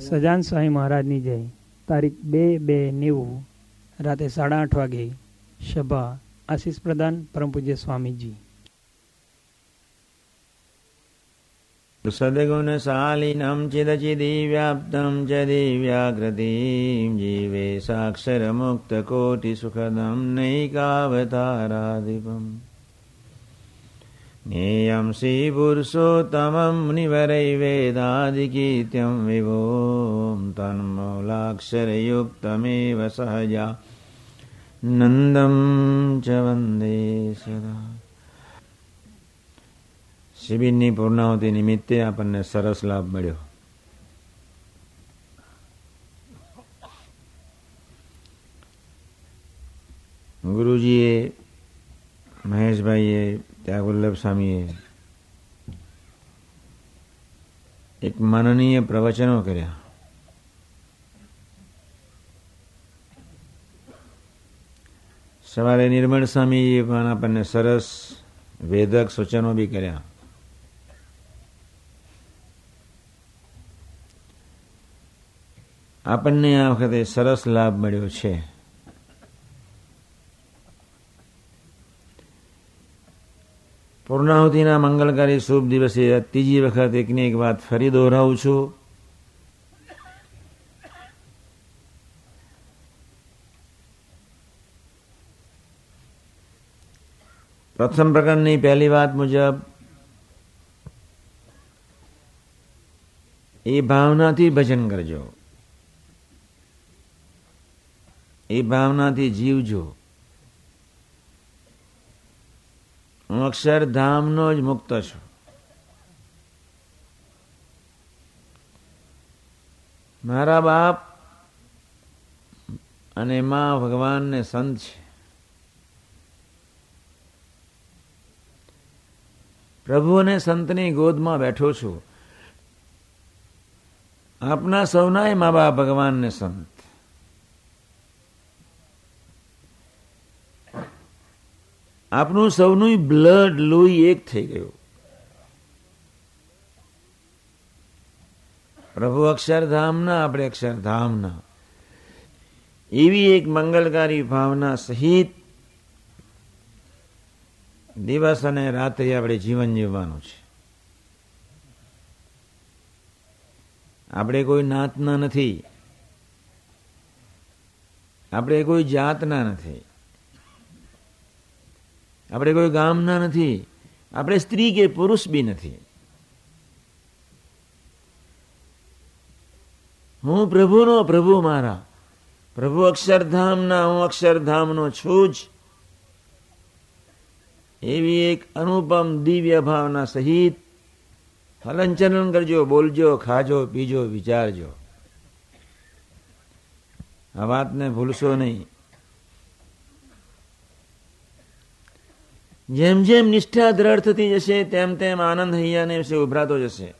સજાન સ્વામી મહારાજની જય. તારીખ બે બે નેવું રાતે સાડા આઠ વાગે સભા આશીષ પ્રધાન પરમ પૂજ્ય સ્વામીજી. સદગુણશાલિનમ ચિદચિદીવ્યાપ્તમ ચ દિવ્યાકૃતિમ જીવે સાક્ષરમુક્તકોટિસુખદમ નૈકાવતારાધિપમ. ज्ञेयं श्रीपुरुषोत्तमं मुनिवरै वेदादिकीर्त्यं विभों तन्मूलाक्षरयुक्तमेव सहजा नन्दं च वन्दे સદા શિબિરની પૂર્ણાવતિ નિમિત્તે આપણને સરસ લાભ મળ્યો ગુરુજીએ મહેશભાઈએ ત્યાં વલ્લભ સ્વામીએ એક માનનીય પ્રવચનો કર્યા સવારે નિર્મળ સ્વામીએ પણ આપણને સરસ વેદક સૂચનો બી કર્યા આપણને આ વખતે સરસ લાભ મળ્યો છે પૂર્ણાહુતિના મંગલકારી શુભ દિવસે ત્રીજી વખત એકની એક વાત ફરી દોહરાવું છું પ્રથમ પ્રકરણની પહેલી વાત મુજબ એ ભાવનાથી ભજન કરજો એ ભાવનાથી જીવજો હું અક્ષરધામનો જ મુક્ત છું. મારા બાપ અને મા ભગવાનને સંત છે. પ્રભુ અને સંતની ગોદમાં બેઠો છું. આપના સૌનાય મા બાપ ભગવાનને સંત. આપનું સૌનું બ્લડ લોહી એક થઈ ગયું. પ્રભુ અક્ષરધામના, આપણે અક્ષરધામના. એવી એક મંગલકારી ભાવના સહિત દિવસ અને રાત્રે આપણે જીવન જીવવાનું છે. આપણે કોઈ નાતના નથી. આપણે કોઈ જાતના નથી. આપણે કોઈ ગામના નથી. આપણે સ્ત્રી કે પુરુષ બી નથી. હું પ્રભુનો પ્રભુ મારા. પ્રભુ અક્ષરધામના, હું અક્ષરધામનો છું જ. એવી એક અનુપમ દિવ્ય ભાવના સહિત હલનચલન કરજો, બોલજો, ખાજો, પીજો, વિચારજો. આ વાતને ભૂલશો નહીં. જેમ જેમ નિષ્ઠા દ્રઢ થતી જશે, તેમ તેમ આનંદ હૈયાને વિશે ઉભરાતો જશે.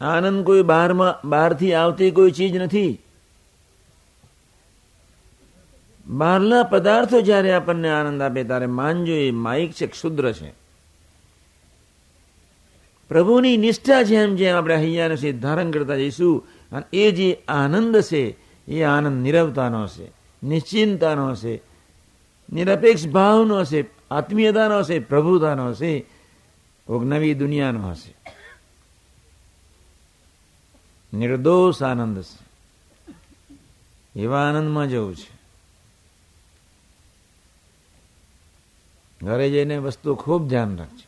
આનંદ કોઈ બહારમાં બહારથી આવતી કોઈ ચીજ નથી. બહારના પદાર્થો જ્યારે આપણને આનંદ આપે, ત્યારે માનજો એ માઇક છે, ક્ષુદ્ર છે. પ્રભુની નિષ્ઠા જેમ જેમ આપણે હૈયાને છે ધારણ કરતા જઈશું, અને એ જે આનંદ છે, એ આનંદ નિરવતાનો હશે, નિશ્ચિંતાનો હશે નિરપેક્ષ ભાવનો હશે આત્મીયતાનો હશે પ્રભુતાનો હશે કોઈક નવી દુનિયાનો હશે નિર્દોષ આનંદ છે એવા આનંદમાં જવું છે ઘરે જઈને વસ્તુ ખૂબ ધ્યાન રાખજો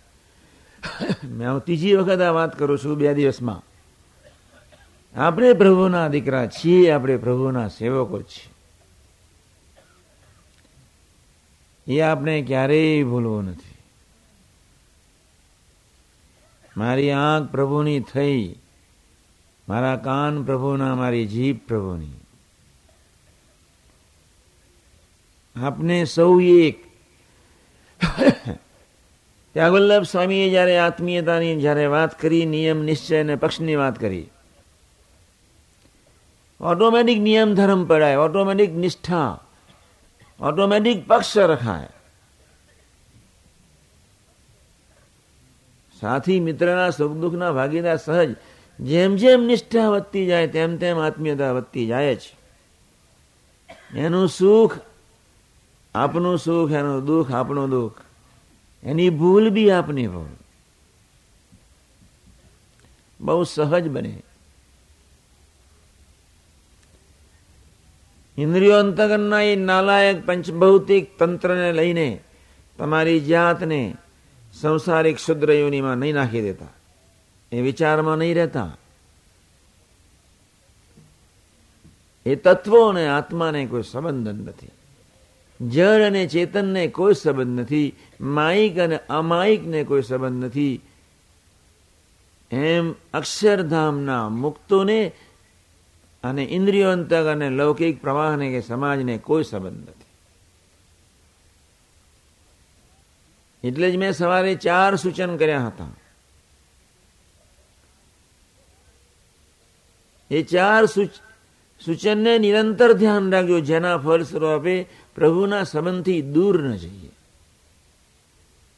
મેં હું ત્રીજી વખત આ વાત કરું છું બે દિવસમાં આપણે પ્રભુના દીકરા છીએ આપણે પ્રભુના સેવકો છીએ એ આપણે ક્યારેય ભૂલવું નથી. મારી આંખ પ્રભુની થઈ, મારા કાન પ્રભુના, મારી જીભ પ્રભુની. આપને સૌ એક. ત્યાગવલ્લભ સ્વામીએ જયારે આત્મીયતાની જયારે વાત કરી, નિયમ, નિશ્ચય અને પક્ષની વાત કરી, ઓટોમેટિક નિયમ ધર્મ પડાય, ઓટોમેટિક નિષ્ઠા. ઓટોમેટિક પક્ષ રખાય. સાથી મિત્રના સુખ દુઃખના ભાગીદાર સહજ જેમ જેમ નિષ્ઠા વધતી જાય તેમ તેમ આત્મીયતા વધતી જાય છે એનું સુખ, આપનું સુખ, એનું દુઃખ, આપણું દુઃખ, એની ભૂલ બી આપની ભૂલ. બહુ સહજ બને. ઇન્દ્રિયો અંતગણના એ નાલાયક પંચભૌતિક તંત્રને લઈને તમારી જાતને સંસારિક શુદ્ર યોનિમાં નહીં નાખી દેતા. એ વિચારમાં નહીં રહેતા. એ તત્વો અને આત્માને કોઈ સંબંધ નથી. જળ અને ચેતનને કોઈ સંબંધ નથી. માયિક અને અમાયિકને કોઈ સંબંધ નથી. એમ અક્ષરધામના મુક્તોને અને ઇન્દ્રિયો અંતક અને લૌકિક પ્રવાહને કે સમાજને કોઈ સંબંધ નથી. એટલે જ મેં સવારે ચાર સૂચન કર્યા હતા. એ ચાર સૂચનને નિરંતર ધ્યાન રાખજો. જેના ફળ સ્વરૂપે પ્રભુના સંબંધથી દૂર ન જઈએ.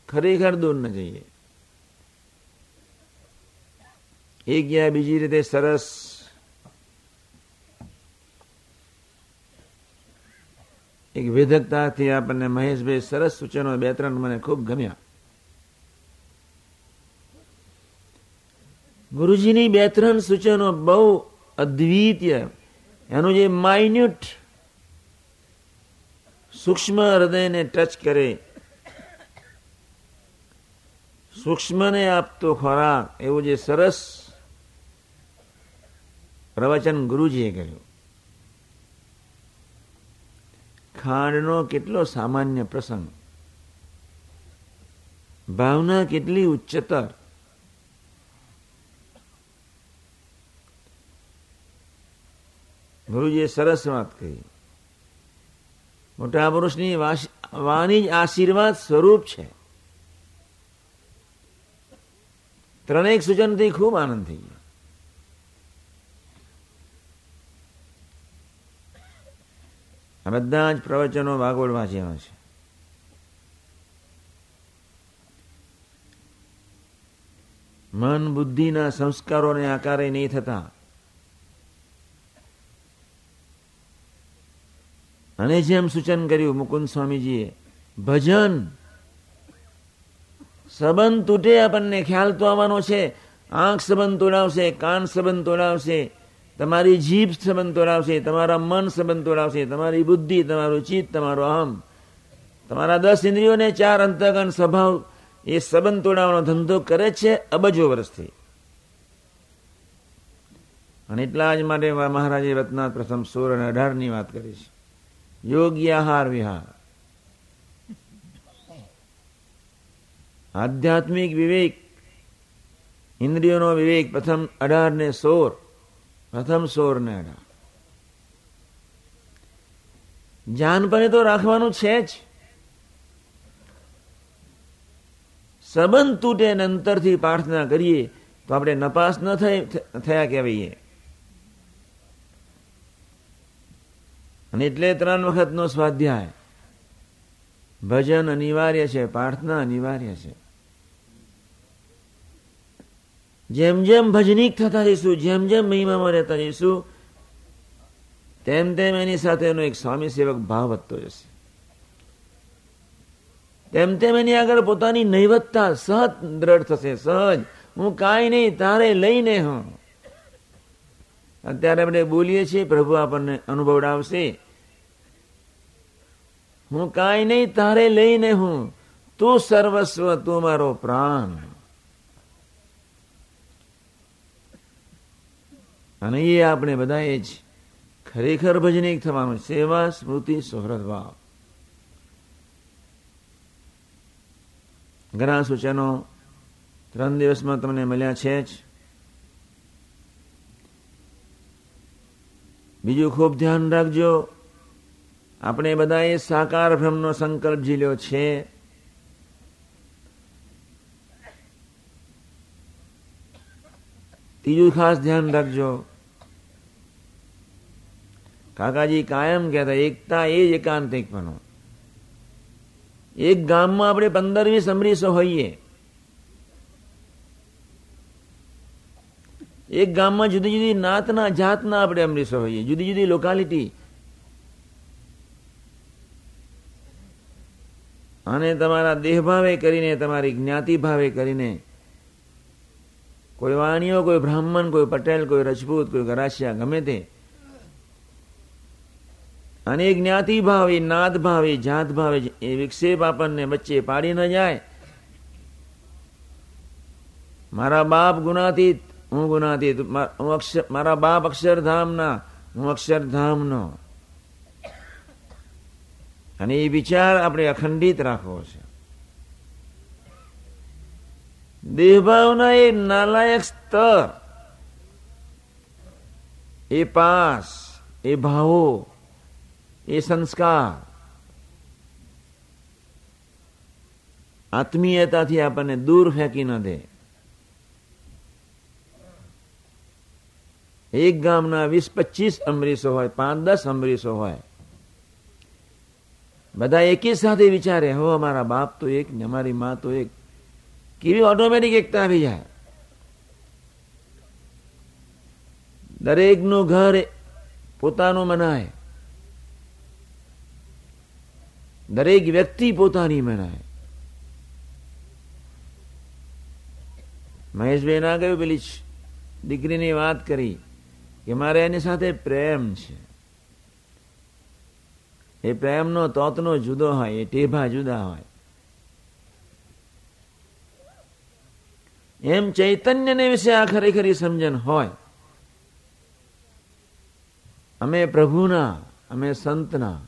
ખરેખર દૂર ન જઈએ. એક ગયા બીજી રીતે સરસ એક વિધકતાથી આપણને મહેશભાઈ સરસ સૂચનો બે ત્રણ મને ખૂબ ગમ્યા. ગુરુજીની બે ત્રણ સૂચનો બહુ અદ્વિતીય. એનું જે માઇન્યુટ સૂક્ષ્મ હૃદયને ટચ કરે, સૂક્ષ્મને આપતો ખોરાક, એવું જે સરસ પ્રવચન ગુરુજીએ કર્યું. ખાંડનો કેટલો સામાન્ય પ્રસંગ? ભાવના કેટલી ઉચ્ચતર? ગુરુજીએ સરસ વાત કહી. મોટા પુરુષની વાણી જ આશીર્વાદ સ્વરૂપ છે. ત્રણેક સૂચનથી ખૂબ આનંદ થઈ ગયો. આ બધા જ પ્રવચનો વાગોળ વાંચ્યા છે. મન બુદ્ધિના સંસ્કારોને આકારે નહીં થતા. અને જેમ સૂચન કર્યું મુકુંદ સ્વામીજીએ, ભજન, સંબંધ તૂટે આપણને, ખ્યાલ તો આવવાનો છે. આંખ સંબંધ તોડાવશે, કાન સંબંધ તોડાવશે. તમારી જીભ સંબંધ તોડાવશે તમારા મન સંબંધ તોડાવશે તમારી બુદ્ધિ, તમારું ચિત્ત, તમારો અહમ. તમારા દસ ઇન્દ્રિયોને ચાર અંતગણ સ્વભાવ, એ સંબંધ તોડાવવાનો ધંધો કરે છે અબજો વર્ષથી. અને એટલા જ માટે મહારાજે રત્નાથ પ્રથમ સોળ અને અઢારની વાત કરી છે. યોગ્ય આહાર વિહાર. આધ્યાત્મિક વિવેક, ઇન્દ્રિયોનો વિવેક પ્રથમ અઢાર ને સોર પ્રથમ સોર ને અઢાર જાનપણે તો રાખવાનું છે જ. સંબંધ તૂટે અને અંતરથી પ્રાર્થના કરીએ તો આપણે નપાસ ન થયા કહેવાઈએ. અને એટલે ત્રણ વખતનો સ્વાધ્યાય. ભજન અનિવાર્ય છે, પ્રાર્થના અનિવાર્ય છે. જેમ જેમ ભજનીક થતા જઈશું, જેમ જેમ મહિમામાં રહેતા જઈશું, તેમ તેમ એની સાથેનો એક સ્વામી સેવક ભાવ વધતો જશે. તેમ તેમ એની આગળ પોતાની નૈવતતા સહજ દ્રઢ થશે, સહજ. હું કાંઈ નહીં, તારે લઈને હું. અત્યારે આપણે બોલીએ છીએ, પ્રભુ આપણને અનુભવડાવશે. હું કાંઈ નહીં, તારે લઈને હું. તું સર્વસ્વ, તું મારો પ્રાણ. અને એ આપણે બધાએ જ ખરેખર ભજનીક થવાનું સેવા, સ્મૃતિ, સુહૃદ ભાવ. ઘણા સૂચનો ત્રણ દિવસમાં તમને મળ્યા છે જ. બીજું ખૂબ ધ્યાન રાખજો. આપણે બધાએ સાકાર ભ્રમનો સંકલ્પ ઝીલ્યો છે. ત્રીજું ખાસ ધ્યાન રાખજો. કાકાજી કાયમ કહેતા, એકતા એ જ એકાંત બનો. એક ગામમાં આપણે પંદર વીસ અમરીશો હોઈએ. એક ગામમાં જુદી જુદી નાતના, જાતના આપણે અમરીશો હોઈએ. જુદી જુદી લોકાલિટી અને તમારા દેહભાવે કરીને, તમારી જ્ઞાતિ ભાવે કરીને, કોઈ વાણીઓ, કોઈ બ્રાહ્મણ, કોઈ પટેલ, કોઈ રજપૂત, કોઈ ગરાશિયા ગમે તે અને જ્ઞાતિ ભાવે નાદ ભાવે જાત ભાવે એ વિક્ષેપ આપણને વચ્ચે પાડી ન જાય. મારા બાપ ગુણાતીત, હું ગુણાતીત. મારા બાપ અક્ષરધામના, હું અક્ષરધામનો. અને એ વિચાર આપણે અખંડિત રાખવો છે. દેહભાવના એ નાલાયક સ્તર. એ પાસ, એ ભાવો. એ સંસ્કાર. આત્મીયતાથી આપણને દૂર ફેંકી ન દે. એક ગામના વીસ પચીસ અમરીશો હોય, પાંચ દસ અમરીશો હોય. બધા એકી સાથે વિચારે, હો, અમારા બાપ તો એક ને અમારી મા તો એક. કેવી ઓટોમેટિક એકતા આવી જાય. દરેકનું ઘર પોતાનું મનાય. દરેક વ્યક્તિ પોતાની મનાય. મહેશભાઈ ના કહ્યું, પેલી દીકરીની વાત કરી કે મારે એની સાથે પ્રેમ છે. એ પ્રેમનો તોતનો જુદો હોય, એ ટેભા જુદા હોય. એમ ચૈતન્યને વિશે આ ખરેખરી સમજણ હોય. અમે પ્રભુના, અમે સંતના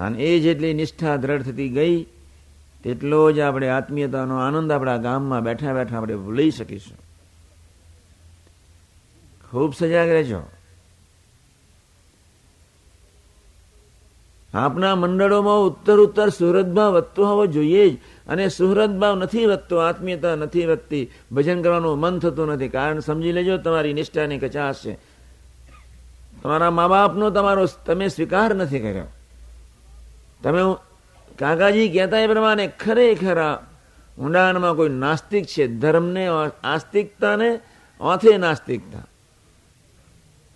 અને એ જેટલી નિષ્ઠા દ્રઢ થતી ગઈ, તેટલો જ આપણે આત્મીયતાનો આનંદ આપણા ગામમાં બેઠા બેઠા આપણે લઈ શકીશું. ખૂબ સજાગ રહેજો. આપના મંડળોમાં ઉત્તર ઉત્તર સુહૃદભાવ વધતો હોવો જોઈએ જ, અને સુહૃદભાવ નથી વધતો, આત્મીયતા નથી વધતી, ભજન કરવાનું મન થતું નથી. કારણ સમજી લેજો, તમારી નિષ્ઠાની કચાશ છે. તમારા મા બાપનો તમારો તમે સ્વીકાર નથી કર્યો. તમે કાકાજી કહેતા એ પ્રમાણે ખરેખર ઊંડાણમાં કોઈ નાસ્તિક છે, ધર્મને આસ્તિકતાને ઓથે નાસ્તિકતા.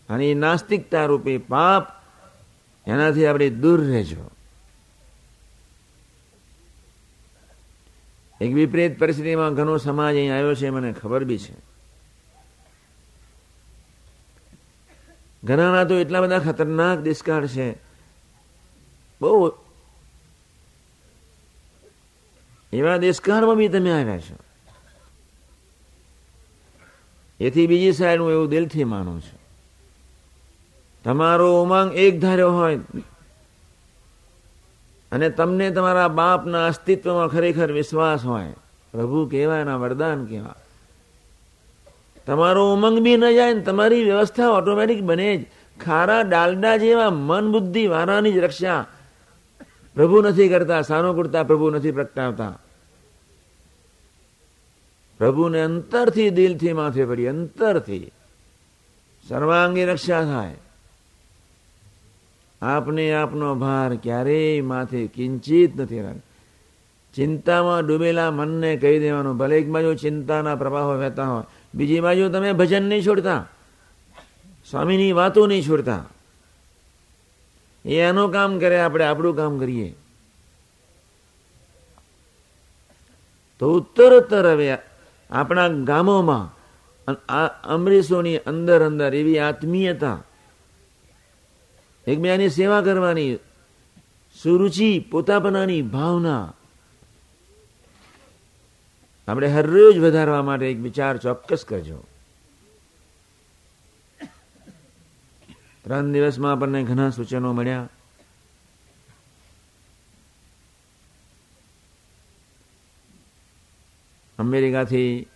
અને એ નાસ્તિકતા રૂપે પાપ એનાથી આપણે દૂર રહેજો. એક વિપરીત પરિસ્થિતિમાં ઘણો સમાજ અહીં આવ્યો છે, મને ખબર બી છે. ઘણાના તો એટલા બધા ખતરનાક દિસ્કાળ છે. બહુ એવા દેશકાળમાં બી તમે આવ્યા છો. એથી બીજી સાઈડ હું એવું દિલથી માનું છું. તમારો ઉમંગ એક ધાર્યો હોય અને તમને તમારા બાપના અસ્તિત્વમાં ખરેખર વિશ્વાસ હોય, પ્રભુ કેવા એના વરદાન કેવા તમારો ઉમંગ બી ન જાય ને તમારી વ્યવસ્થા ઓટોમેટિક બને જ. ખારા ડાલડા જેવા મન બુદ્ધિ વારાની જ રક્ષા પ્રભુ નથી કરતા, સાનુકૂળતા પ્રભુ નથી પ્રગટાવતા. પ્રભુને અંતરથી દિલથી માથે પડી, અંતરથી. સર્વાંગી રક્ષા થાય. આપને આપનો ભાર ક્યારેય માથે કિંચિત નથી રાખ ચિંતામાં ડૂબેલા મનને કહી દેવાનું, ભલે એક બાજુ ચિંતાના પ્રવાહો વહેતા હોય, બીજી બાજુ તમે ભજન નહીં છોડતા. સ્વામીની વાતો નહીં છોડતા. એ એનું કામ કરે, આપણે આપણું કામ કરીએ. તો ઉત્તરોત્તર હવે આપણા ગામોમાં આ અમરીશોની અંદર અંદર એવી આત્મીયતા, એકબીજાની સેવા કરવાની સુરુચિ, પોતાપનાની ભાવના, આપણે હરરોજ વધારવા માટે એક વિચાર ચોક્કસ કરજો. ત્રણ દિવસમાં આપણને ઘણા સૂચનો મળ્યા. અમેરિકાથી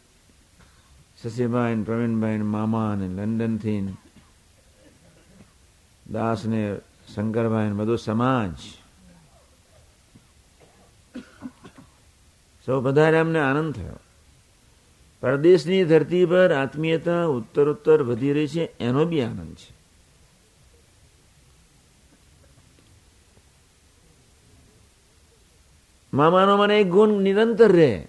શશીભાઈ પ્રવીણભાઈ મામા અને લંડનથી દાસ ને શંકરભાઈ બધો સમાજ. સૌ વધારે અમને આનંદ થયો. પરદેશની ધરતી પર આત્મીયતા ઉત્તરોત્તર વધી રહી છે, એનો બી આનંદ છે. મામાનો મને એક ગુણ નિરંતર રહે.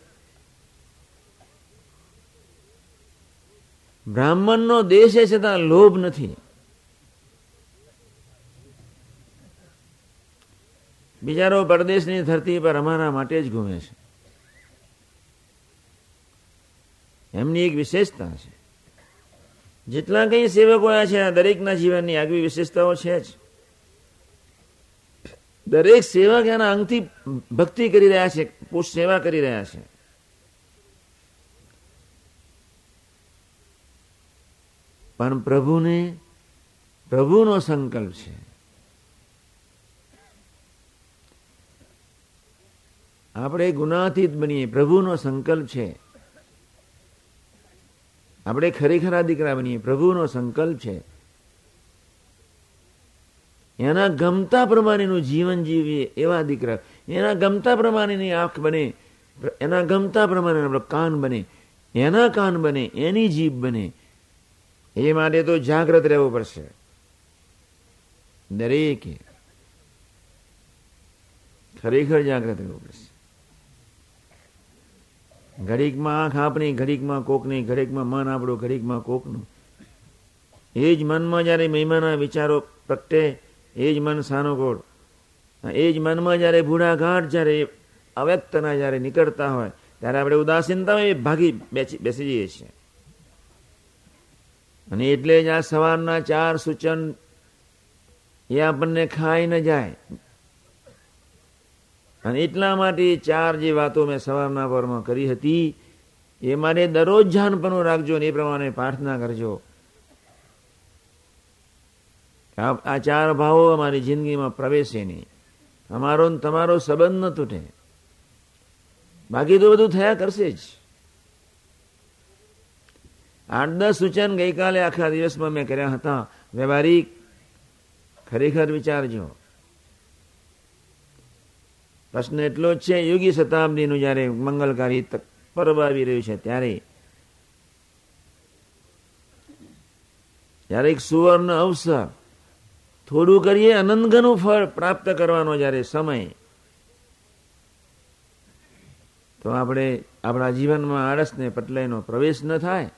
બ્રાહ્મણનો દેશ છે છતાં લોભ નથી. બિચારો પરદેશની ધરતી પર અમારા માટે જ ઘૂમે છે. એમની એક વિશેષતા છે. જેટલા કઈ સેવકો છે, આ દરેકના જીવનની આગવી વિશેષતાઓ છે જ. દરેક સેવક એના અંગથી ભક્તિ કરી રહ્યા છે સેવા કરી રહ્યા છે. પણ પ્રભુને, પ્રભુનો સંકલ્પ છે. આપણે ગુનાતીત બનીએ, પ્રભુનો સંકલ્પ છે. આપણે ખરેખરા દીકરા બનીએ, પ્રભુનો સંકલ્પ છે. એના ગમતા પ્રમાણેનું જીવન જીવીએ એવા દીકરા. એના ગમતા પ્રમાણેની આંખ બને, એના ગમતા પ્રમાણે આપણો કાન બને, એના કાન બને, એની જીભ બને. એ માટે તો જાગ્રત રહેવું પડશે. દરેકે ખરેખર જાગ્રત રહેવું પડશે. ઘડીકમાં આંખ આપણી, ઘડીકમાં કોકની ઘડીકમાં મન આપણું, ઘડીકમાં કોકનું. એ જ મનમાં જ્યારે મહિમાના વિચારો પ્રગટે, એ જ મન સાનુકૂળ. એ જ મનમાં જ્યારે ભૂડાઘાટ જ્યારે અવ્યક્તના જ્યારે નીકળતા હોય, ત્યારે આપણે ઉદાસીનતા હોય ભાગી બેસી જઈએ છીએ. અને એટલે જ આ સવારના ચાર સૂચન એ આપણને ખાઈ ન જાય. અને એટલા માટે ચાર જે વાતો મેં સવારના પરમાં કરી હતી, એ માટે દરરોજ જાનપણું રાખજો ને એ પ્રમાણે પ્રાર્થના કરજો. આ ચાર ભાવો અમારી જિંદગીમાં પ્રવેશે નહીં. અમારો તમારો સંબંધ ન તૂટે. બાકી તો બધું થયા કરશે જ. આઠ દસ સૂચન ગઈકાલે આખા દિવસમાં મેં કર્યા હતા. વ્યવહારિક ખરેખર વિચારજો. પ્રશ્ન એટલો જ છે, યોગી શતાબ્દીનું જ્યારે મંગલકારી પર્વ આવી રહ્યું છે ત્યારે. જ્યારે એક સુવર્ણ અવસર થોડું કરીએ અનંતઘનું ફળ પ્રાપ્ત કરવાનો જ્યારે સમય, તો આપણે આપણા જીવનમાં આળસને પટલાઈનો પ્રવેશ ન થાય.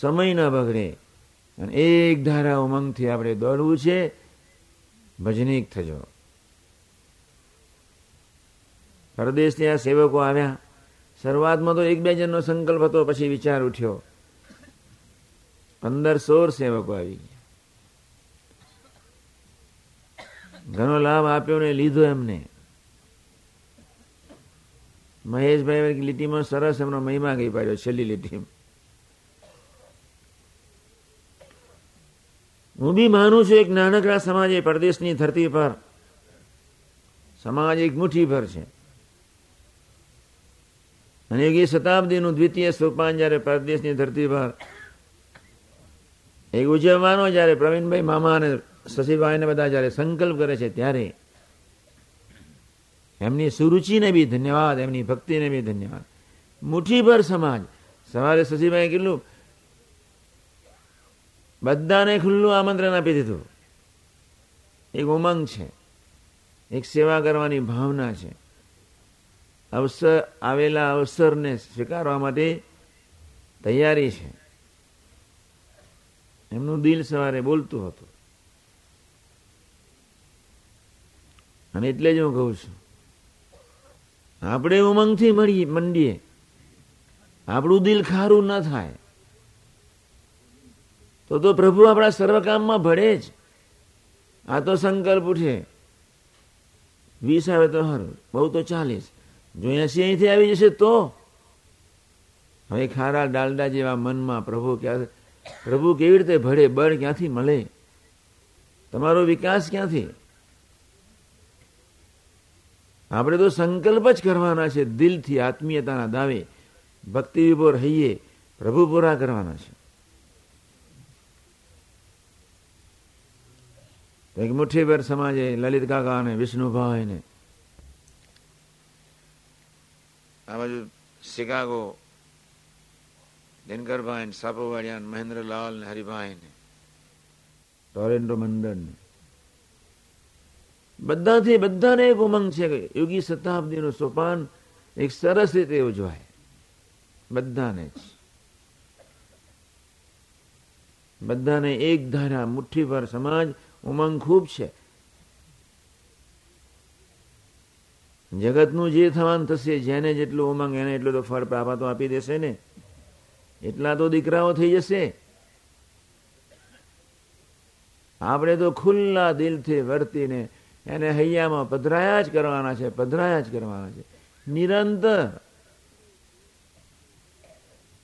સમય ન બગડે. અને એક ધારા ઉમંગથી આપણે દોડવું છે, ભજનીક થજો. પરદેશથી આ સેવકો આવ્યા. શરૂઆતમાં તો એક બે જણનો સંકલ્પ હતો, પછી વિચાર ઉઠ્યો. પંદર સોળ સેવકો આવી ઘણો લાભ આપ્યો ને લીધો એમને. મહેશભાઈ લીટીમાં સરસ એમનો મહિમા ગઈ પાડ્યો, છેલ્લી લીટી હું બી માનું છું એક નાનકડા સમાજ એ પરદેશની ધરતી પર. સમાજ એક મુઠ્ઠી પર છે. અને એ શતાબ્દીનું દ્વિતીય સોપાન જ્યારે પરદેશની ધરતી પર એક ઉજવવાનો, જયારે પ્રવીણભાઈ મામા અને શશીભાઈને બધા જયારે સંકલ્પ કરે છે ત્યારે એમની સુરુચિને બી ધન્યવાદ, એમની ભક્તિને બી ધન્યવાદ. મુઠ્ઠીભર સમાજ. સવારે શશીભાઈ કેટલું બધાને ખુલ્લું આમંત્રણ આપી દીધું. એક ઉમંગ છે. એક સેવા કરવાની ભાવના છે. અવસર, આવેલા અવસરને સ્વીકારવા માટે તૈયારી છે. એમનું દિલ સવારે બોલતું હતું. અને એટલે જ હું કહું છું, આપણે ઉમંગથી મળીએ મંડીએ. આપણું દિલ ખારું ન થાય. તો તો પ્રભુ આપણા સર્વકામમાં ભળે જ. આ તો સંકલ્પ ઉઠે. વીસ આવે તો સારું બહુ તો ચાલીસ જો. એસી અહીંથી આવી જશે તો? હવે ખારા ડાલડા જેવા મનમાં પ્રભુ ક્યાં પ્રભુ કેવી રીતે ભળે, બળ ક્યાંથી મળે? તમારો વિકાસ ક્યાંથી? આપણે તો સંકલ્પ જ કરવાના છે, દિલથી, આત્મીયતાના દાવે. ભક્તિ વિભોર રહીએ, પ્રભુ પૂરા કરવાના છે. એક મુઠ્ઠીભર સમાજે લલિત કાકા અને વિષ્ણુભાઈ ને આ બાજુ શિકાગો દિનકરભાઈ સાપુવાડિયા મહેન્દ્રલાલ ને હરિભાઈ ને ટોરેન્ડો મંડળ ને બધાથી બધાને એક ઉમંગ છે કે યોગી શતાબ્દીનું સોપાન એક સરસ રીતે ઉજવાય બધાને જ બધાને એક ધારા મુઠ્ઠીભર સમાજ ઉમંગ ખૂબ છે. જગતનું જે થવાનું થશે, જેને જેટલું ઉમંગ, એને એટલું તો ફળ પાપા તો આપી દેશે ને. એટલા તો દીકરાઓ થઈ જશે. આપણે તો ખુલ્લા દિલથી વર્તીને એને હૈયામાં પધરાયા જ કરવાના છે, પધરાયા જ કરવાના છે. નિરંતર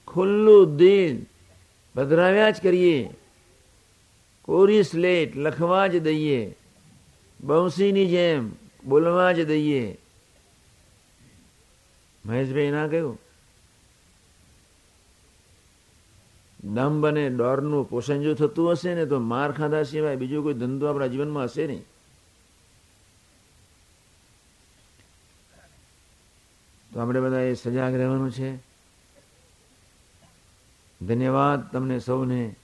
ખુલ્લું દિલ પધરાવ્યા જ કરીએ. કોરી સ્લેટ લખવા જ દઈએ. બંસીની જેમ બોલવા જ દઈએ. મહેશભાઈ ના કહ્યું દંભ અને ડોરનું પોષણ જો થતું હશે ને તો માર ખાધા સિવાય બીજો કોઈ ધંધો આપણા જીવનમાં હશે નહીં. તો આપણે બધા એ સજાગ રહેવાનું છે. ધન્યવાદ તમને સૌને.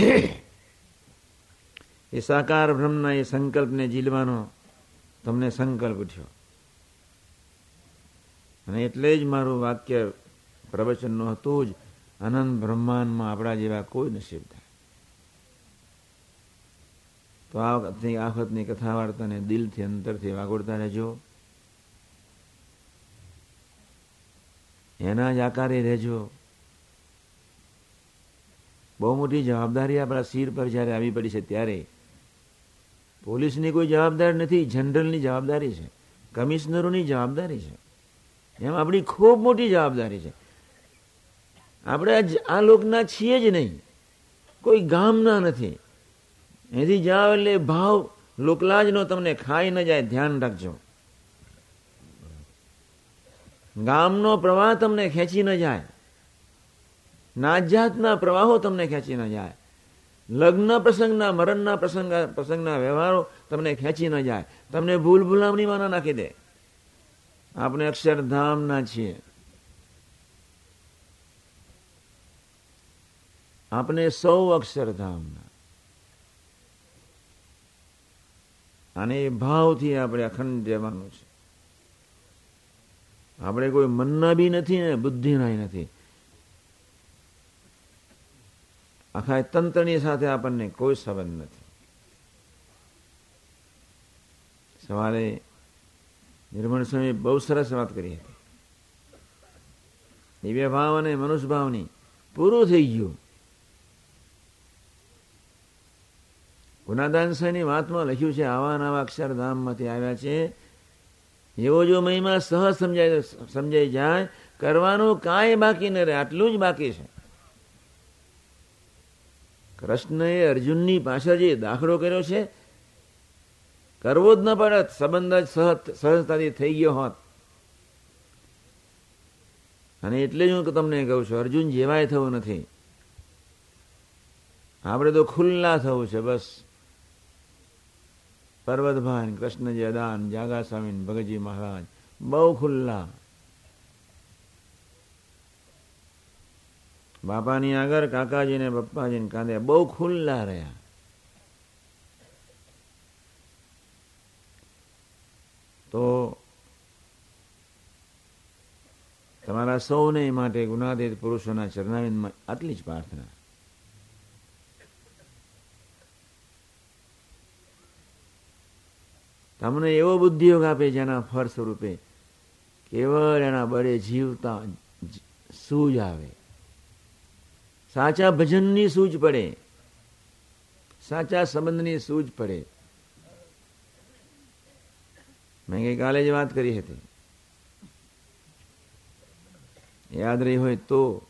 એ સાકાર બ્રહ્મના એ સંકલ્પને ઝીલવાનો તમને સંકલ્પ થયો. અને એટલે જ મારું વાક્ય પ્રવચનનું હતું જ આનંદ બ્રહ્માંડમાં આપણા જેવા કોઈ નસીબ થાય. તો આ વખતની આ વખતની કથા વાર્તાને દિલથી અંતરથી વાગોડતા રહેજો. એના જ આકારે રહેજો. બહુ મોટી જવાબદારી આપણા શિર પર જ્યારે આવી પડી છે ત્યારે. પોલીસની કોઈ જવાબદારી નથી, જનરલની જવાબદારી છે, કમિશનરોની જવાબદારી છે. એમ આપણી ખૂબ મોટી જવાબદારી છે. આપણે આ લોકના છીએ જ નહીં. કોઈ ગામના નથી. એથી જાઓ એટલે ભાવ લોકલાજનો તમને ખાઈ ન જાય, ધ્યાન રાખજો. ગામનો પ્રવાહ તમને ખેંચી ન જાય. નાજાતના પ્રવાહો તમને ખેંચી ન જાય. લગ્ન પ્રસંગના, મરણના પ્રસંગ, પ્રસંગના વ્યવહારો તમને ખેંચી ન જાય. તમને ભૂલ ભૂલામણીમાં ના નાખી દે. આપણે અક્ષરધામના છીએ. આપણે સૌ અક્ષરધામના. અને એ ભાવથી આપણે અખંડ રહેવાનું છે. આપણે કોઈ મનના બી નથી ને બુદ્ધિના નથી. આખા તંત્રની સાથે આપણને કોઈ સંબંધ નથી. સવારે નિર્મળ સ્વામી બહુ સરસ વાત કરી હતી. દિવ્ય ભાવ અને મનુષ્ય ભાવની પૂરું થઈ ગયું. ગુનાદાન સાહેબની વાતમાં લખ્યું છે, આવા નવા અક્ષરધામમાંથી આવ્યા છે. એવો જો મહિમા સહજ સમજાય સમજાઈ જાય, કરવાનું કાંઈ બાકી ન રહે, આટલું જ બાકી છે. કૃષ્ણએ અર્જુનની પાછળ જે દાખલો કર્યો છે કરવો જ ન પડત સંબંધ જ સહજતાથી થઈ ગયો હોત. અને એટલે જ હું તમને કહું છું, અર્જુન જેવાય થવું નથી. આપણે તો ખુલ્લા થવું છે, બસ. પર્વતભાન કૃષ્ણ અદાન જાગા સ્વામી ભગતજી મહારાજ, બહુ ખુલ્લા. બાપાની આગળ, કાકાજીને બપ્પાજીને કાંદે બહુ ખુલ્લા રહ્યા. તો તમારા સૌને માટે ગુનાદિત પુરુષોના ચરણાવિંદમાં આટલી જ પ્રાર્થના. તમને એવો બુદ્ધિયોગ આપે જેના ફળ સ્વરૂપે કેવળ એના બળે જીવતા સૂજ આવે. સાચા ભજનની સૂઝ પડે. સાચા સંબંધની સૂઝ પડે. મેં ગઈકાલે જ વાત કરી હતી. યાદ રહી હોય તો.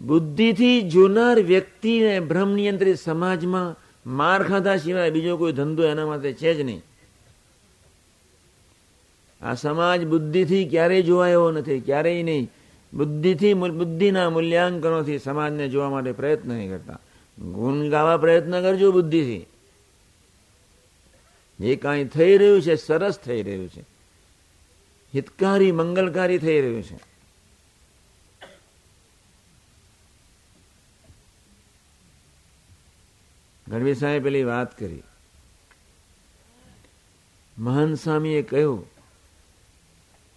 બુદ્ધિથી જોનાર વ્યક્તિને ભ્રમ નિયંત્રિત સમાજમાં માર ખાધા સિવાય બીજો કોઈ ધંધો એના માટે છે જ નહીં. આ સમાજ બુદ્ધિથી ક્યારેય જોવાયો નથી, ક્યારેય નહીં. બુદ્ધિથી બુદ્ધિના મૂલ્યાંકનોથી સમાજને જોવા માટે પ્રયત્ન નહીં કરતા. ગુણ ગાવા પ્રયત્ન કરજો બુદ્ધિથી. જે કાંઈ થઈ રહ્યું છે, સરસ થઈ રહ્યું છે. હિતકારી, મંગલકારી થઈ રહ્યું છે. ગણવી સાહેબ પેલી વાત કરી. મહાન સ્વામીએ કહ્યું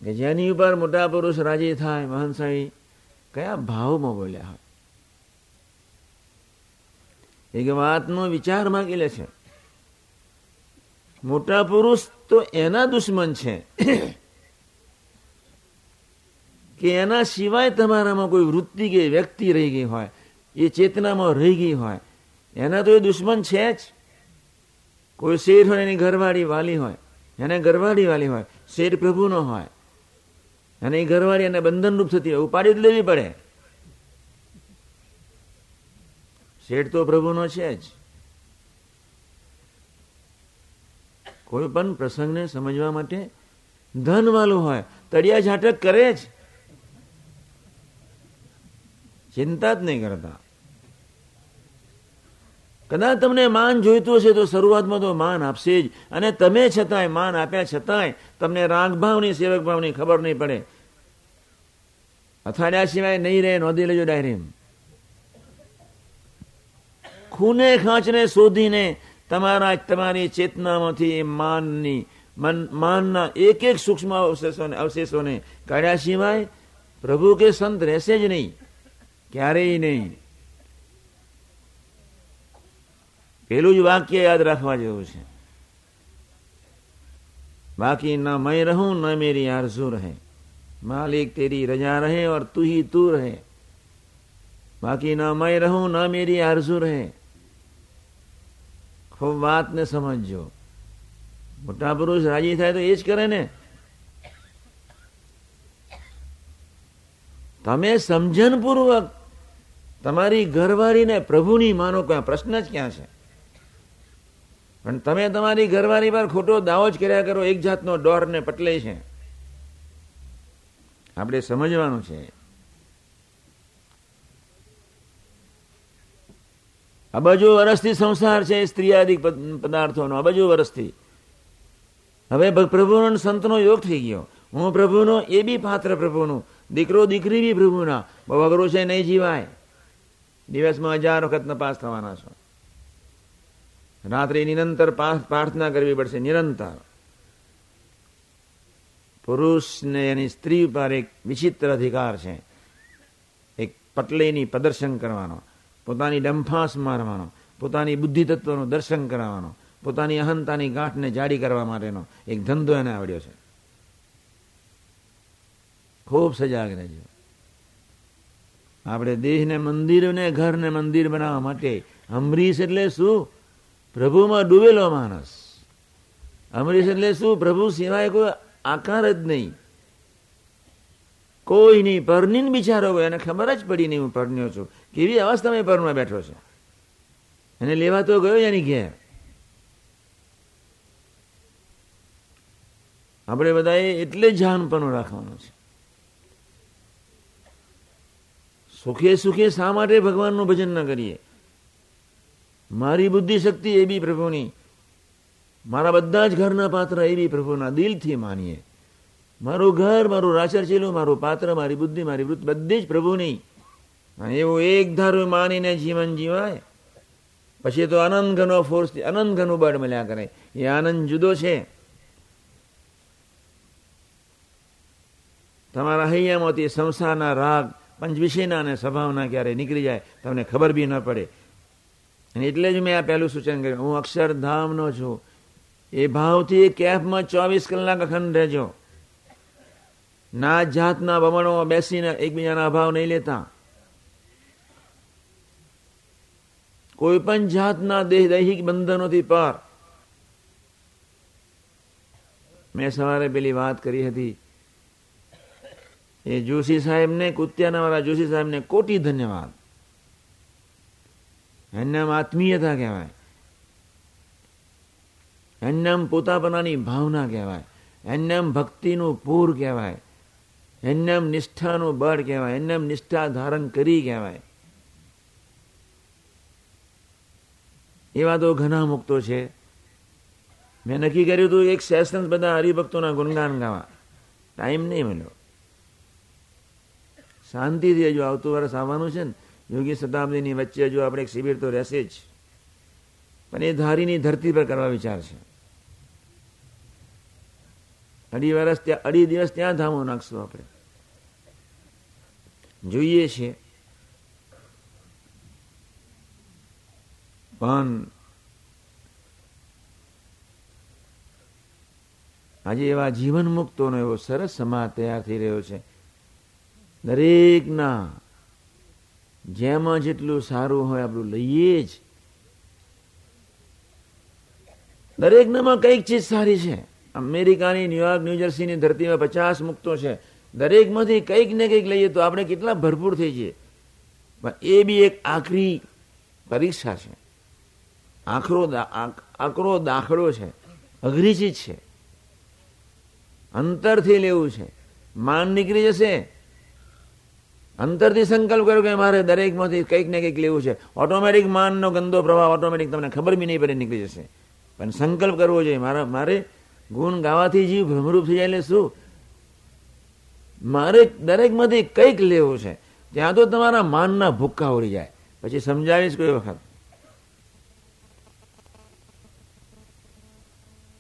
કે જેની ઉપર મોટા પુરુષ રાજી થાય સ્વામી, કયા ભાવમાં બોલ્યા હોય? એક વાતનો વિચાર માગી લે છે. મોટા પુરુષ તો એના દુશ્મન છે. કે એના સિવાય તમારામાં કોઈ વૃત્તિ કે વ્યક્તિ રહી ગઈ હોય, એ ચેતનામાં રહી ગઈ હોય, એના તો એ દુશ્મન છે જ. કોઈ શેર હોય એની ઘરવાળી વાલી હોય, એને ઘરવાળી વાલી હોય, શેર પ્રભુનો હોય અને એ ઘરવાળી એને બંધનરૂપ થતી હોય, ઉપાડી જ લેવી પડે. શેઠ તો પ્રભુનો છે જ. કોઈ પણ પ્રસંગને સમજવા માટે ધન વાલું હોય, તળિયા ઝાટક કરે જ. ચિંતા જ નહીં કરતા. કદાચ તમને માન જોઈતું હશે તો શરૂઆતમાં તો માન આપશે જ. અને તમે છતાંય માન આપ્યા છતાંય તમને રાગભાવની સેવક ભાવની ખબર નહીં પડે. અથાડ્યા સિવાય નહીં રહે, નોંધી લેજો ડાયરી ખૂને ખાંચને શોધીને તમારા, તમારી ચેતનામાંથી માનની, મન, માનના એક એક સૂક્ષ્મ અવશેષોને અવશેષોને કાઢ્યા સિવાય પ્રભુ કે સંત રહેશે જ નહીં. ક્યારેય નહીં. પેલું જ વાક્ય યાદ રાખવા જેવું છે. બાકી ન મેં રહું, ન મેરી આરઝુ રહે. માલિક તેરી રજા રહે ઓર તું હિ તું રહે. બાકી ન મેં રહું, ન મેરી આરઝુ રહે. ખૂબ વાતને સમજજો. મોટા પુરુષ રાજી થાય તો એ જ કરે ને. તમે સમજણપૂર્વક તમારી ઘરવાળીને પ્રભુની માનો ક્યાં પ્રશ્ન જ ક્યાં છે? પણ તમે તમારી ઘરવાળી પર ખોટો દાવો જ કર્યા કરો, એક જાતનો ડોર ને પટલે છે. આપણે સમજવાનું છે. અબજો વર્ષથી સંસાર છે સ્ત્રીયાદિક પદાર્થોનો અબજો વર્ષથી હવે પ્રભુનો સંતનો યોગ થઈ ગયો. હું પ્રભુનો, એ બી પાત્ર પ્રભુનું. દીકરો, દીકરી બી પ્રભુના. બહુ અઘરો છે, નહીં જીવાય. દિવસમાં હજાર વખત નપાસ થવાના છો. રાત્રે નિરંતર પ્રાર્થના કરવી પડશે, નિરંતર. પુરુષને એની સ્ત્રી પર એક વિચિત્ર અધિકાર છે. એક પટલેની પ્રદર્શન કરવાનો, પોતાની ડંફાસ મારવાનો, પોતાની બુદ્ધિ તત્વનું દર્શન કરાવવાનો, પોતાની અહંતાની ગાંઠને જાડી કરવા માટેનો એક ધંધો એને આવડ્યો છે. ખૂબ સજાગ રહેજો. આપણે દેહને, મંદિરને, ઘરને મંદિર બનાવવા માટે અમરીશ એટલે શું? પ્રભુમાં ડૂબેલો માણસ. અમરીશ એટલે શું? પ્રભુ સિવાય કોઈ આકાર જ નહીં. કોઈ નહીં. પરની બિચારો એને ખબર જ પડી નહીં હું પરણ્યો છું. કેવી અવસ્થામાં પરમાં બેઠો છે. એને લેવા તો ગયો એની ઘેર. આપણે બધાએ એટલે જાનપણું રાખવાનું છે. સુખે સુખે શા માટે ભગવાનનું ભજન ન કરીએ? મારી બુદ્ધિ શક્તિ એ બી પ્રભુની. મારા બધા જ ઘરના પાત્ર એ બી પ્રભુના દિલથી માનીએ. મારું ઘર, મારું રાચરચીલું મારું પાત્ર, મારી બુદ્ધિ, મારી વૃત્તિ બધી જ પ્રભુની. એવું એક ધારું માનીને જીવન જીવાય. પછી તો અનંત ઘનો ફોર્સ અનંત ઘનું બળ મળ્યા કરે. એ આનંદ જુદો છે. તમારા હૈયામાંથી સંસારના રાગ, પંચવિષયના અને સ્વભાવના ક્યારે નીકળી જાય, તમને ખબર બી ન પડે. એટલે જ મેં આ પહેલું સૂચન કર્યું. હું અક્ષરધામનો છું. એ ભાવથી કેફમાં ચોવીસ કલાક અખંડ રહેજો. ના જાતના બમણોમાં બેસીને એકબીજાના અભાવ નહીં લેતા. કોઈ પણ જાતના દેહ દૈહિક બંધનોથી પાર. મેં સવારે પેલી વાત કરી હતી. એ જોશી સાહેબને, કુત્યાના વાળા જોશી સાહેબને કોટી ધન્યવાદ. એનામ આત્મીયતા કહેવાય. એનામ પોતાપનાની ભાવના કહેવાય. એનામ ભક્તિનું પૂર કહેવાય. એનામ નિષ્ઠાનું બળ કહેવાય. એનામ નિષ્ઠા ધારણ કરી કહેવાય. એવા તો ઘણા મુક્તો છે. મેં નક્કી કર્યું હતું એક સેશન બધા હરિભક્તોના ગુણગાન ગાવા. ટાઈમ નહીં મળ્યો. શાંતિથી હજુ આવતું વર્ષ આવવાનું છે ને. યોગી શતાબ્દીની વચ્ચે જો આપણે એક શિબિર તો રહેશે જ. પણ એ ધારીની ધરતી પર કરવા વિચાર છે. અઢી વર્ષ ત્યાં અઢી દિવસ ત્યાં ધામો નાખશું આપણે. જોઈએ છે. પણ આજે એવા જીવન મુક્તોનો એવો સરસ સમાજ તૈયાર થઈ રહ્યો છે. દરેકના જેમાં જેટલું સારું હોય આપણું લઈએ જ. દરેકનામાં કંઈક ચીજ સારી છે. અમેરિકાની, ન્યુયોર્ક ન્યુજર્સીની ધરતીમાં પચાસ મુક્તો છે. દરેકમાંથી કંઈક ને કંઈક લઈએ તો આપણે કેટલા ભરપૂર થઈ જઈએ. પણ એ બી એક આખરી પરીક્ષા છે. આખરો આકરો દાખલો છે. અઘરી ચીજ છે. અંતરથી લેવું છે. માન નીકળી જશે. અંતરથી સંકલ્પ કર્યો કે મારે દરેકમાંથી કંઈક ને કંઈક લેવું છે. ઓટોમેટિક માનનો ગંદો પ્રભાવ ઓટોમેટિક તમને ખબર બી નહીં પડે, નીકળી જશે. પણ સંકલ્પ કરવો જોઈએ. મારા મારે ગુણ ગાવાથી જીવ ભ્રમરૂપ થઈ જાય એટલે શું? મારે દરેકમાંથી કંઈક લેવું છે. ત્યાં તો તમારા માનના ભૂક્કા ઉડી જાય. પછી સમજાવીશ કોઈ વખત.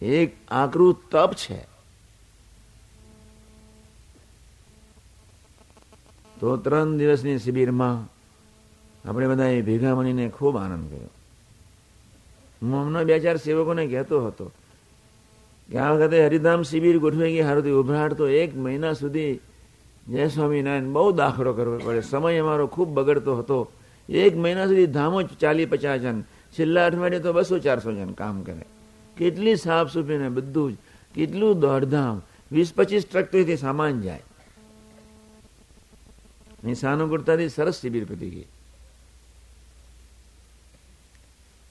એક આકરું તપ છે. તો ત્રણ દિવસની શિબિરમાં આપણે બધા ભેગા મળીને ખૂબ આનંદ કર્યો. હું હમણાં બે ચાર સેવકોને કહેતો હતો કે આ વખતે હરિધામ શિબિર ગોઠવાઈ ગઈ હારુથી ઉભરાટ તો એક મહિના સુધી જય સ્વામિનારાયણ બહુ દાખલો કરવો પડે. સમય અમારો ખૂબ બગડતો હતો. એક મહિના સુધી ધામો ચાલી પચાસ જણ. છેલ્લા અઠવાડિયે તો બસો ચારસો જણ કામ કરે. કેટલી સાફ સફાઈ ને બધું જ. કેટલું દોડધામ. વીસ પચીસ ટ્રક સામાન જાય. અહીં સાનુકૂળતાથી સરસ શિબિર પતી ગઈ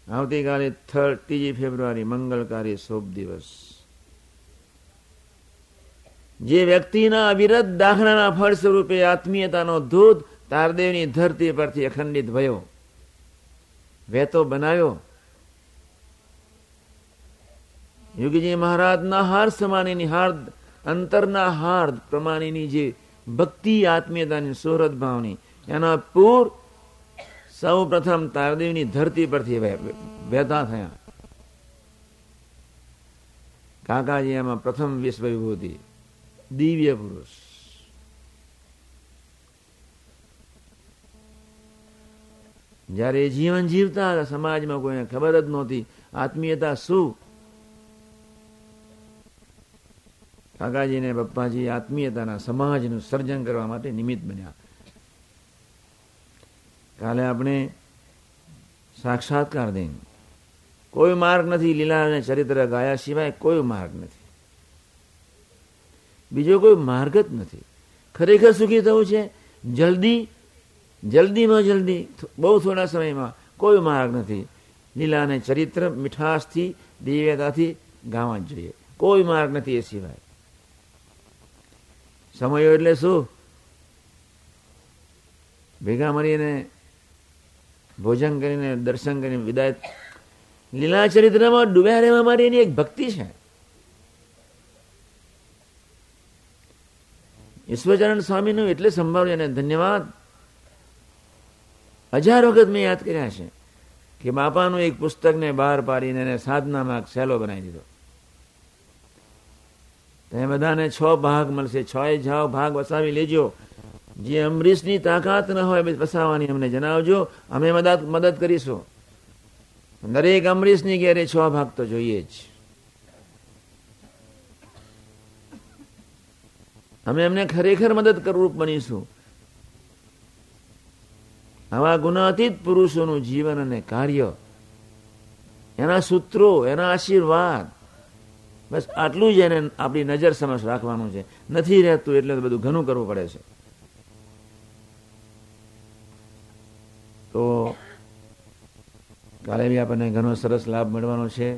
આવતીકાલે થર્ડ ત્રીજી ફેબ્રુઆરી મંગળકારી શોભ દિવસ જે વ્યક્તિના અવિરત દાખલાના ફળ સ્વરૂપે આત્મીયતાનો ધોધ તારદેવની ધરતી પરથી અખંડિત ભયો વેતો બનાવ્યો યુગીજી મહારાજના હાર સમાનીની હાર અંતરના હાર પ્રમાણેની જે ભક્તિ આત્મીયતાની સુહૃદ ભાવની. એના પૂર સૌ પ્રથમ તારદેવની ધરતી પરથી વહેતા થયા. કાકાજી એમાં પ્રથમ વિશ્વ વિભૂતિ દિવ્ય પુરુષ. જ્યારે જીવન જીવતા સમાજમાં કોઈને ખબર જ નહોતી. આત્મીયતા શું? કાકાજી ને પપ્પાજી આત્મીયતાના સમાજનું સર્જન કરવા માટે નિમિત્ત બન્યા. કાલે આપણે સાક્ષાત્કાર દઈને કોઈ માર્ગ નથી લીલા અને ચરિત્ર ગાયા સિવાય કોઈ માર્ગ નથી. બીજો કોઈ માર્ગ જ નથી. ખરેખર સુખી થવું છે? જલ્દી જલ્દીમાં જલ્દી, બહુ થોડા સમયમાં કોઈ માર્ગ નથી. લીલાને ચરિત્ર મીઠાશથી, દિવ્યતાથી ગાવા જ જોઈએ. કોઈ માર્ગ નથી એ સિવાય. સમયો એટલે શું? ભેગા મળીને ભોજન કરીને, દર્શન કરીને, વિદાય. લીલા ચરિત્રમાં ડૂબ્યા રહેવા મારી એની એક ભક્તિ છે. ઈશ્વરચરણ સ્વામીનું એટલે સંભાળ્યું અને ધન્યવાદ. હજાર વખત મેં યાદ કર્યા છે કે બાપાનું એક પુસ્તકને બહાર પાડીને એને સાધનામાં સહેલો બનાવી દીધો. તમે બધાને છ ભાગ મળશે. છ જાઓ, ભાગ વસાવી લેજો. જે અમરીશની તાકાત ન હોય વસાવવાની અમને જણાવજો. અમે મદદ મદદ કરીશું. દરેક અમરીશની ઘેરે છ ભાગ તો જોઈએ જ. અમે એમને ખરેખર મદદ કરવું બનીશું. આવા ગુનાતીત પુરુષોનું જીવન અને કાર્ય, એના સૂત્રો, એના આશીર્વાદ બસ આટલું જ એને આપણી નજર સમક્ષ રાખવાનું છે. નથી રહેતું એટલે બધું ઘણું કરવું પડે છે. તો કાલે બી આપણને ઘણો સરસ લાભ મળવાનો છે.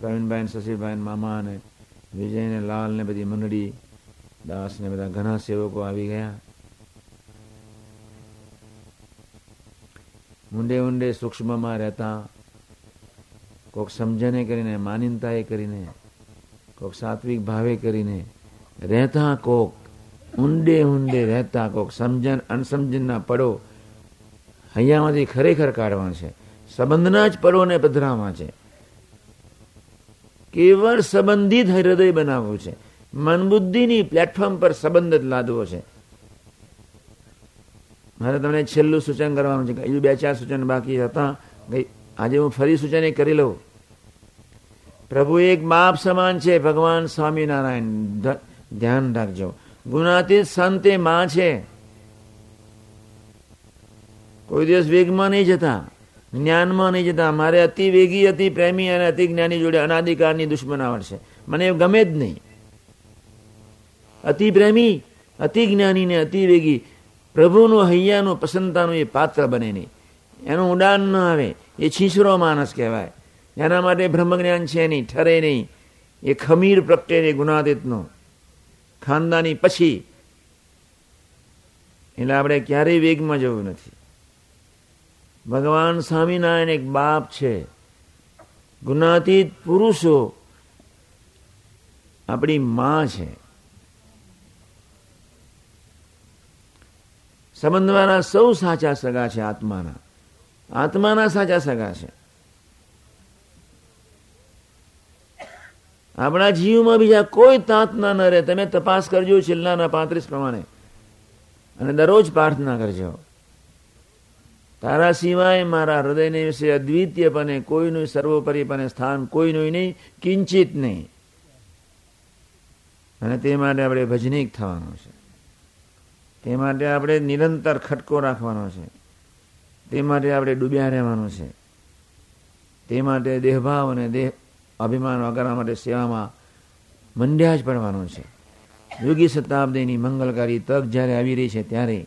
પ્રવીણભાઈ શશીભાઈ મામા અને વિજય ને લાલ ને બધી મંડળી, દાસ ને બધા ઘણા સેવકો આવી ગયા. ઊંડે ઊંડે સૂક્ષ્મમાં રહેતા કોક સમજને કરીને, માનીનતાએ કરીને, કોક સાત્વિક ભાવે કરીને રહેતા કોક, ઊંડે ઊંડે રહેતા કોક સમજણ અણસમજણના પડો અહીંયામાંથી ખરેખર કાઢવા છે. સંબંધના જ પડોને પધરાવા છે. કેવળ સંબંધિત હૃદય બનાવવું છે. મન બુદ્ધિની પ્લેટફોર્મ પર સંબંધ જ લાદવો છે. મારે તમને છેલ્લું સૂચન કરવાનું છે બે ચાર સૂચન બાકી હતા. આજે હું ફરી સૂચન કરી લઉં. પ્રભુ એક બાપ સમાન છે, ભગવાન સ્વામિનારાયણ. ધ્યાન રાખજો. ગુનાતીત સંતે માં છે. કોઈ દિવસ વેગમાં નહીં જતા, જ્ઞાનમાં નહીં જતા. મારે અતિ વેગી, અતિ પ્રેમી અને અતિ જ્ઞાની જોડે અનાધિકારની દુશ્મનાવટ છે. મને ગમે જ નહીં. અતિ પ્રેમી, અતિ જ્ઞાની ને અતિ વેગી. પ્રભુનું હૈયાનું, પસંદતાનું એ પાત્ર બને નહીં. એનું ઉડાન ન આવે. એ છીછરો માણસ કહેવાય. એના માટે બ્રહ્મજ્ઞાન છે નહીં, ઠરે નહીં. એ ખમીર પ્રગટે ગુનાદિતનો ખાનદાની પછી. એટલે આપણે ક્યારેય વેગમાં જવું નથી. ભગવાન સ્વામિનારાયણ એક બાપ છે. ગુનાતીત પુરુષો. આપણી માં છે. સંબંધવાળા સૌ સાચા સગા છે આત્માના. આત્માના સાચા સગા છે. આપણા જીવમાં બીજા કોઈ તાત ના ન રહે. તમે તપાસ કરજો છેલ્લાના પાંત્રીસ પ્રમાણે. અને દરરોજ પ્રાર્થના કરજો. તારા સિવાય મારા હૃદયને વિશે અદ્વિતીયપણે, કોઈનું સર્વોપરીપણે સ્થાન કોઈનું નહીં, કિંચિત નહીં. અને તે માટે આપણે ભજનીક થવાનું છે. તે માટે આપણે નિરંતર ખટકો રાખવાનો છે. તે માટે આપણે ડૂબ્યા રહેવાનું છે. તે માટે દેહભાવ અને દેહ અભિમાન વગરના માટે સેવામાં મંડ્યા જ પડવાનું છે. યોગી શતાબ્દીની મંગલકારી તક જ્યારે આવી રહી છે ત્યારે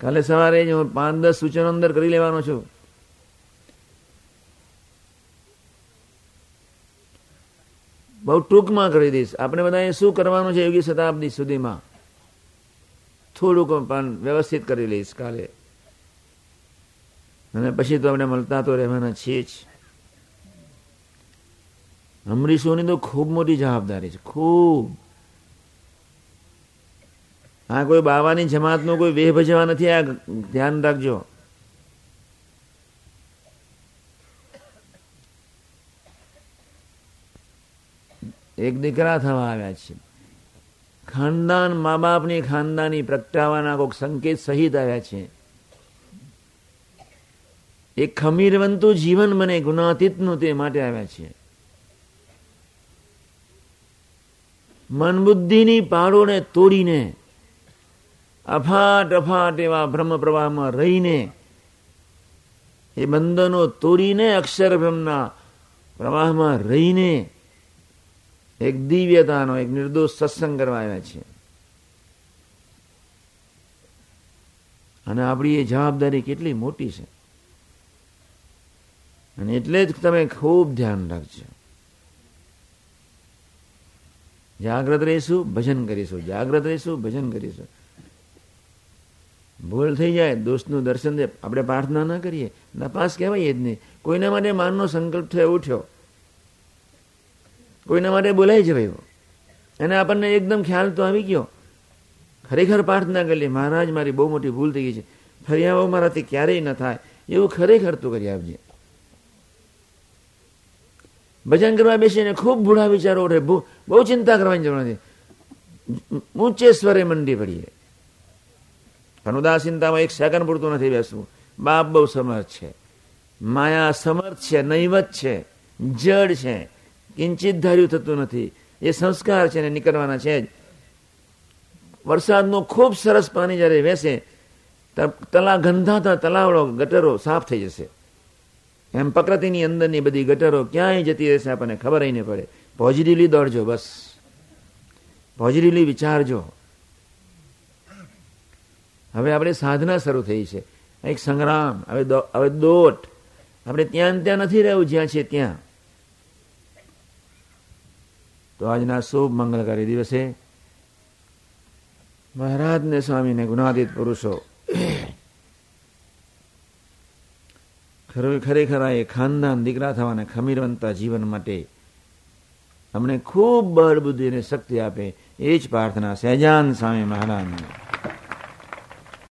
કાલે સવારે જ હું પાંચ દસ સૂચનો અંદર કરી લેવાનો છું. બહુ ટૂંકમાં કરી દઈશ. આપણે બધાએ શું કરવાનું છે યોગી શતાબ્દી સુધીમાં? થોડુંક પણ વ્યવસ્થિત કરી લઈશ કાલે. અને પછી તો આપણે મળતા તો રહેવાના છીએ જ. અમરીશોની તો ખૂબ મોટી જવાબદારી છે, ખૂબ. આ કોઈ બાવાની જમાતનો કોઈ વેહ ભજવા નથી, આ ધ્યાન રાખજો. એક દીકરા થવા આવ્યા છે. ખાનદાન મા બાપની ખાનદાની પ્રગટાવાના કોઈક સંકેત સહિત આવ્યા છે. એક ખમીરવંતું જીવન મને ગુનાતીતનું તે માટે આવ્યા છે. મન બુદ્ધિની પાડોને તોડીને, અફાટ અફાટ એવા બ્રહ્મ પ્રવાહમાં રહીને, એ બંધનો તોડીને અક્ષર બ્રહ્મના પ્રવાહમાં રહીને એક દિવ્યતાનો, એક નિર્દોષ સત્સંગ કરવા આવ્યા છે. અને આપણી એ જવાબદારી કેટલી મોટી છે. અને એટલે જ તમે ખૂબ ધ્યાન રાખજો. જાગ્રત રહીશું, ભજન કરીશું. જાગ્રત રહીશું, ભજન કરીશું. ભૂલ થઈ જાય, દોસ્તનું દર્શન દે આપણે પ્રાર્થના ના કરીએ. નપાસ કહેવાય જ નહીં. કોઈના માટે માનનો સંકલ્પ થયો, ઉઠ્યો. કોઈના માટે બોલાઈ જવાયો અને આપણને એકદમ ખ્યાલ તો આવી ગયો. ખરેખર પ્રાર્થના કરી મહારાજ, મારી બહુ મોટી ભૂલ થઈ ગઈ છે. ફરી આવો, મારાથી ક્યારેય ન થાય. એવું ખરેખર તું કરી આપજે. ભજન કરવા બેસીને ખૂબ ભૂળા વિચારો રહે બહુ ચિંતા કરવાની જરૂર નથી ઊંચે સ્વરે મંડી પડીએ પણ ઉદાસીનતામાં એક સેકન્ડ પૂરતું નથી બેસવું બાપ બહુ સમર્થ છે માયા સમર્થ છે નૈવત છે જડ છે કિંચિત ધાર્યું થતું નથી એ સંસ્કાર છે ને નીકળવાના છે જ વરસાદનું ખૂબ સરસ પાણી જ્યારે વેસે તલા ગંધાતા તલાવડો ગટરો સાફ થઈ જશે એમ પ્રકૃતિની અંદરની બધી ગટરો ક્યાંય જતી રહેશે આપણને ખબર નહીં પડે. પોઝિટિવલી દોડજો, બસ. પોઝિટિવલી વિચારજો. હવે આપણે સાધના શરૂ થઈ છે. એક સંગ્રામ, હવે હવે દોટ. આપણે ત્યાં ત્યાં નથી રહેવું, જ્યાં છે ત્યાં. તો આજના શુભ મંગળકારી દિવસે મહારાજને સ્વામીને ગુણાદિત પુરુષો ખરેખર એ ખાનદાન દીકરા થવાના ખમીરવંતા જીવન માટે અમને ખૂબ બળ બુદ્ધિ અને શક્તિ આપે એ જ પ્રાર્થના સહેજાન સ્વામી મહારાજને.